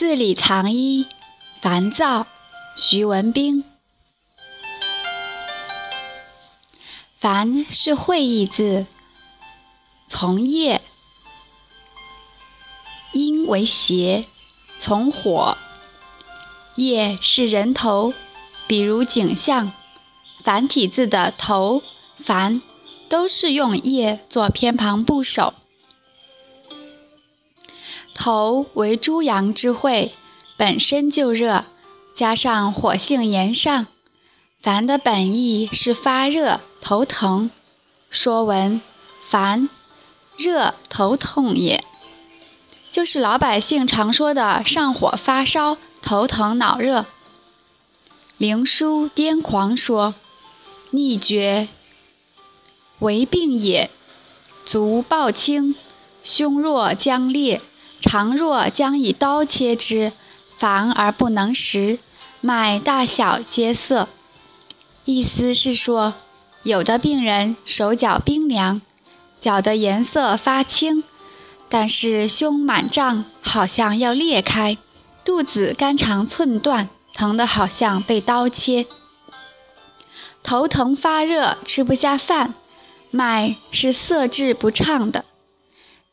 字里藏一，烦躁。徐文兵。烦是会意字，从业。因为邪，从火。业是人头，比如景象。繁体字的头、繁都是用业做偏旁部首。头为诸阳之会，本身就热，加上火性炎上，烦的本意是发热、头疼。说文：烦，热头痛也，就是老百姓常说的上火发烧、头疼脑热。灵枢·癫狂说。逆厥为病也，足暴轻，胸若将裂，常若将以刀切之，烦而不能食，脉大小皆涩。意思是说，有的病人手脚冰凉，脚的颜色发青，但是胸满胀，好像要裂开，肚子肝肠寸断，疼得好像被刀切。头疼发热，吃不下饭，脉是色滞不畅的，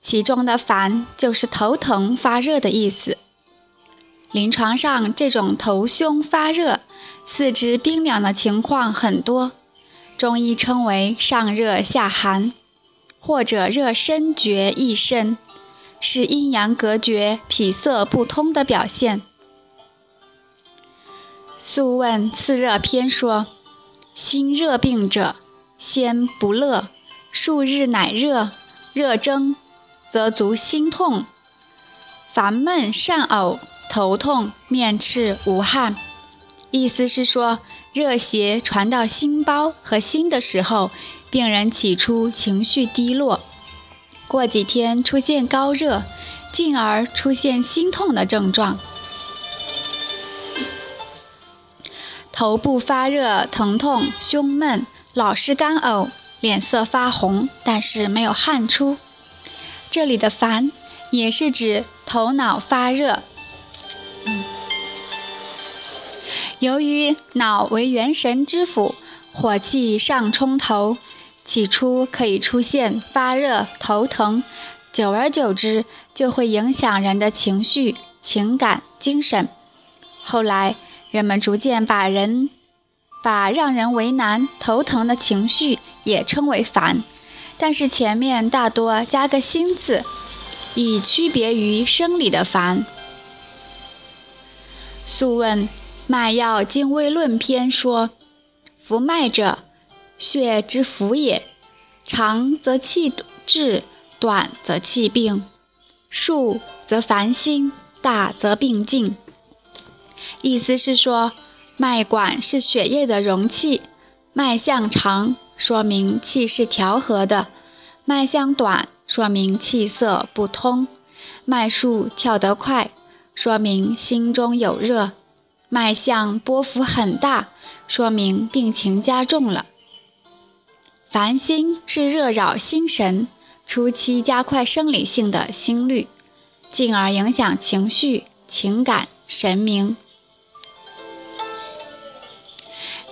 其中的烦就是头疼发热的意思。临床上，这种头胸发热、四肢冰凉的情况很多，中医称为上热下寒，或者热身厥易身，是阴阳隔绝、脾色不通的表现。《素问·次热篇》说。心热病者，先不乐，数日乃热，热蒸，则足心痛，烦闷善呕，头痛，面赤无汗。意思是说，热邪传到心包和心的时候，病人起初情绪低落，过几天出现高热，进而出现心痛的症状。头部发热、疼痛、胸闷、老是干呕、脸色发红，但是没有汗出。这里的烦也是指头脑发热。由于脑为元神之府，火气上冲头，起初可以出现发热、头疼，久而久之就会影响人的情绪、情感、精神。后来。人们逐渐把人把让人为难、头疼的情绪也称为烦，但是前面大多加个心字，以区别于生理的烦。《素问·脉要精微论篇》说：“浮脉者，血之浮也，长则气滞，短则气病，数则烦心，大则病尽。”意思是说，脉管是血液的容器，脉象长说明气是调和的，脉象短说明气色不通，脉数跳得快说明心中有热，脉象波幅很大说明病情加重了。烦心是热扰心神，初期加快生理性的心率，进而影响情绪、情感、神明。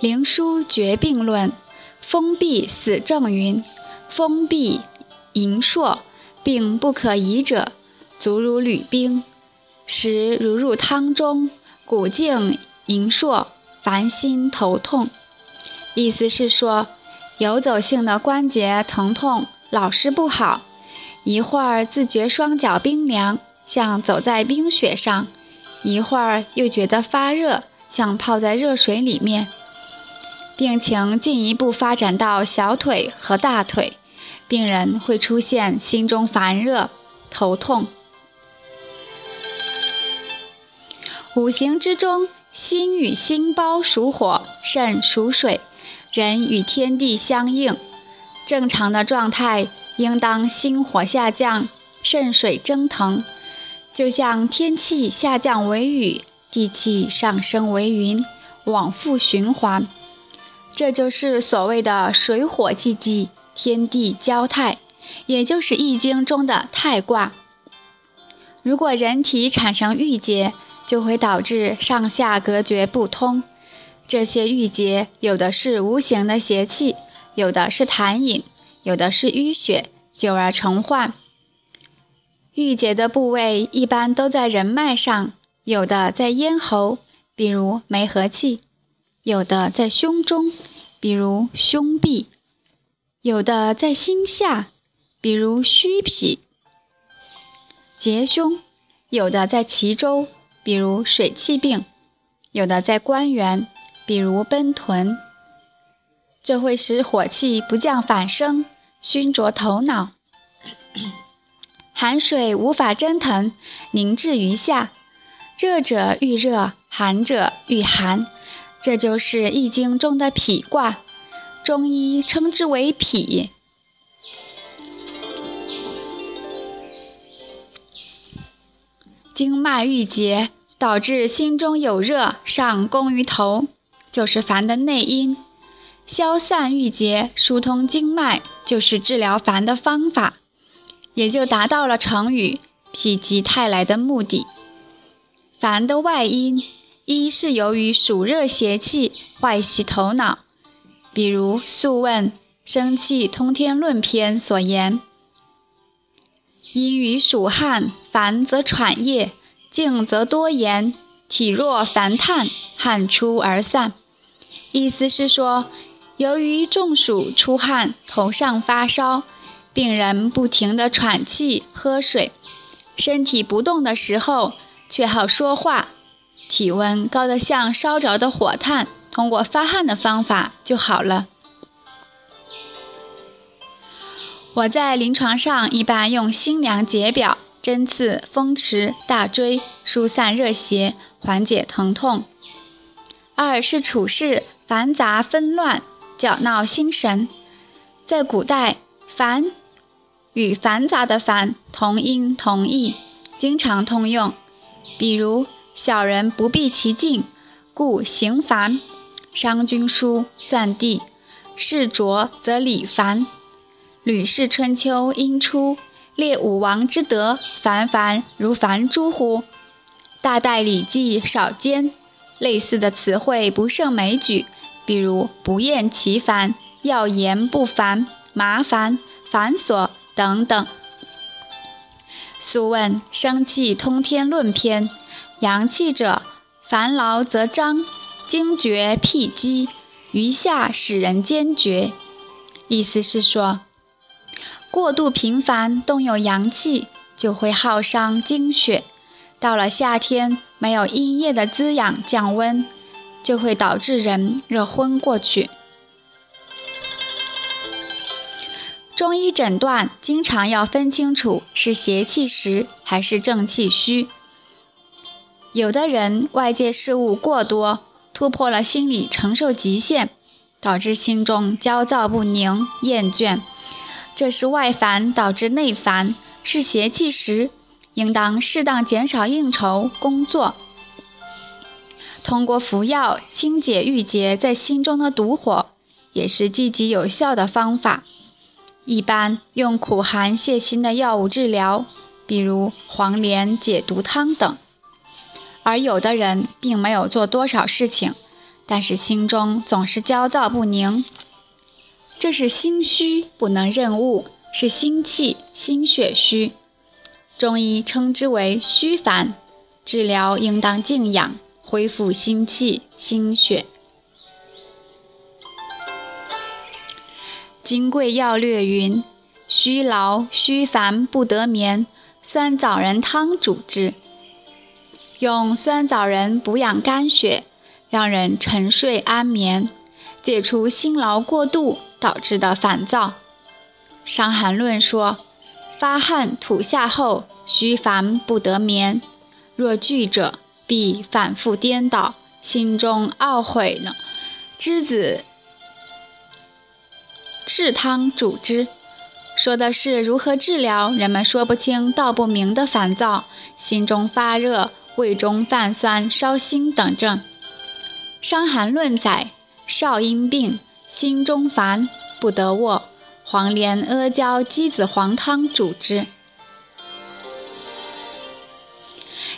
《灵枢·绝病论》：封闭死症云：封闭淫烁，病不可移者，足如履冰，食如入汤中，骨茎淫烁，烦心头痛。意思是说，游走性的关节疼痛老是不好，一会儿自觉双脚冰凉，像走在冰雪上；一会儿又觉得发热，像泡在热水里面。病情进一步发展到小腿和大腿，病人会出现心中烦热、头痛。五行之中，心与心包属火，肾属水，人与天地相应。正常的状态应当心火下降，肾水蒸腾，就像天气下降为雨，地气上升为云，往复循环。这就是所谓的水火既济，天地交泰，也就是《易经》中的泰卦。如果人体产生郁结，就会导致上下隔绝不通。这些郁结有的是无形的邪气，有的是痰饮，有的是淤血，久而成患。郁结的部位一般都在人脉上，有的在咽喉，比如梅核气；有的在胸中，比如胸痹；有的在心下，比如虚脾、结胸；有的在脐周，比如水气病；有的在关元，比如奔豚。这会使火气不降反升，熏灼头脑。寒水无法蒸腾，凝滞于下，热者遇热，寒者遇寒，这就是《易经》中的脾卦，中医称之为脾。经脉郁结，导致心中有热，上攻于头，就是烦的内因。消散郁结，疏通经脉，就是治疗烦的方法。也就达到了成语“否极泰来”的目的。烦的外因，一是由于暑热邪气坏习头脑，比如《素问·生气通天论篇》所言：“因于暑汗，烦则喘液，静则多言，体弱烦炭，汗出而散。”意思是说，由于中暑出汗，头上发烧。病人不停地喘气、喝水，身体不动的时候却好说话，体温高得像烧着的火炭，通过发汗的方法就好了。我在临床上一般用辛凉解表、针刺风池、大椎，疏散热邪，缓解疼痛。二是处事繁杂纷乱，搅闹心神，在古代烦。与繁杂的繁同音同义，经常通用。比如“小人不避其境，故行繁；商君书算地，事浊则礼繁。”《吕氏春秋·阴出》列武王之德，繁繁如繁诸乎？大代《礼记》少兼。类似的词汇不胜枚举，比如“不厌其烦”“要言不烦”“麻烦”“繁琐”。等等。素问《生气通天论篇》：阳气者，烦劳则张，惊厥辟积，余下使人坚决。意思是说，过度频繁动用阳气，就会耗伤精血。到了夏天，没有阴液的滋养降温，就会导致人热昏过去。中医诊断经常要分清楚是邪气实还是正气虚。有的人外界事物过多，突破了心理承受极限，导致心中焦躁不宁、厌倦，这是外烦导致内烦，是邪气时，应当适当减少应酬、工作，通过服药清解郁结在心中的毒火，也是积极有效的方法。一般用苦寒泻心的药物治疗，比如黄连解毒汤等。而有的人并没有做多少事情，但是心中总是焦躁不宁，这是心虚不能任务，是心气心血虚。中医称之为虚烦，治疗应当静养，恢复心气心血。《金匮要略》云：“虚劳虚烦不得眠，酸枣仁汤主之。用酸枣仁补养肝血，让人沉睡安眠，解除辛劳过度导致的烦躁。”《伤寒论》说：“发汗吐下后，虚烦不得眠，若惧者，必反复颠倒，心中懊悔了。”栀子。炙汤主之，说的是如何治疗人们说不清道不明的烦躁、心中发热、胃中泛酸、烧心等症。《伤寒论》载：少阴病，心中烦，不得卧，黄连、阿胶、鸡子黄汤主之。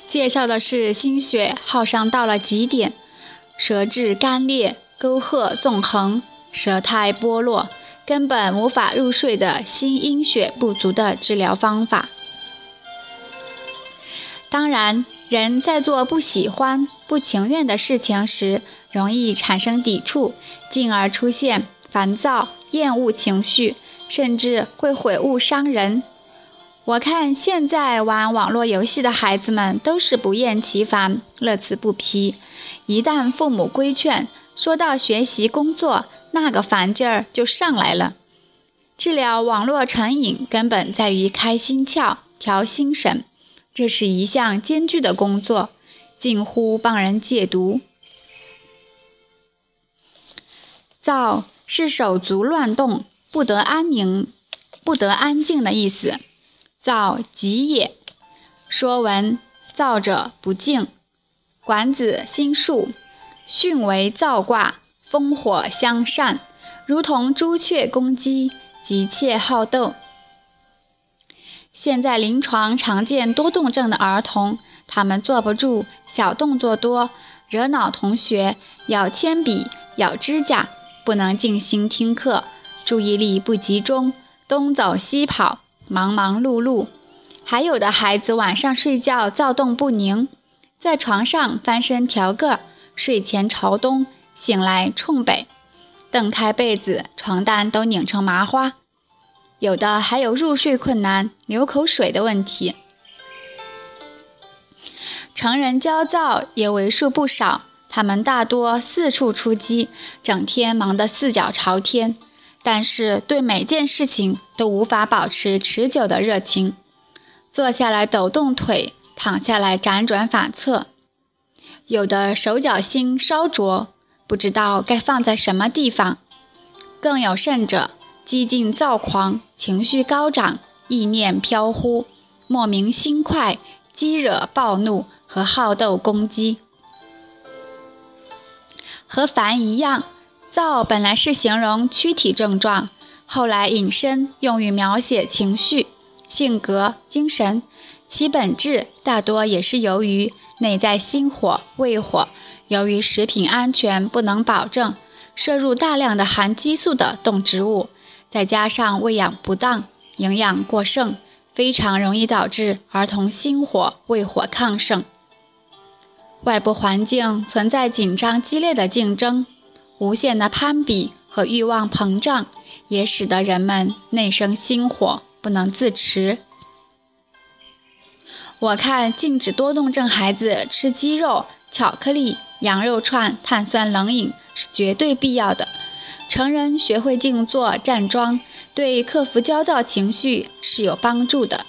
介绍的是心血耗伤到了极点，舌质干裂、沟壑纵横、舌苔剥落，根本无法入睡的心阴血不足的治疗方法。当然，人在做不喜欢、不情愿的事情时，容易产生抵触，进而出现烦躁、厌恶情绪，甚至会悔悟伤人。我看现在玩网络游戏的孩子们都是不厌其烦、乐此不疲。一旦父母规劝，说到学习工作，那个烦劲儿就上来了。治疗网络成瘾，根本在于开心窍、调心神。这是一项艰巨的工作，近乎帮人戒毒。躁是手足乱动，不得安宁，不得安静的意思。躁急也。说文：躁者不静。管子心术，巽为躁卦，风火相善，如同朱雀攻击，急切好斗。现在临床常见多动症的儿童，他们坐不住，小动作多，惹恼同学，咬铅笔、咬指甲，不能静心听课，注意力不集中，东走西跑，忙忙碌碌。还有的孩子晚上睡觉躁动不宁，在床上翻身调个，睡前朝东，醒来冲北，蹬开被子，床单都拧成麻花。有的还有入睡困难、流口水的问题。成人焦躁也为数不少，他们大多四处出击，整天忙得四脚朝天，但是对每件事情都无法保持持久的热情。坐下来抖动腿，躺下来辗转反侧。有的手脚心烧灼，不知道该放在什么地方。更有甚者。激进躁狂，情绪高涨，意念飘忽，莫名心快，激惹暴怒和好斗攻击。和烦一样，躁本来是形容躯体症状，后来引申用于描写情绪、性格、精神，其本质大多也是由于内在心火、胃火，由于食品安全不能保证，摄入大量的含激素的动植物。再加上喂养不当、营养过剩，非常容易导致儿童心火、胃火亢盛。外部环境存在紧张激烈的竞争，无限的攀比和欲望膨胀，也使得人们内生心火，不能自持。我看禁止多动症孩子吃鸡肉、巧克力、羊肉串、碳酸冷饮是绝对必要的。成人学会静坐、站桩，对克服焦躁情绪是有帮助的。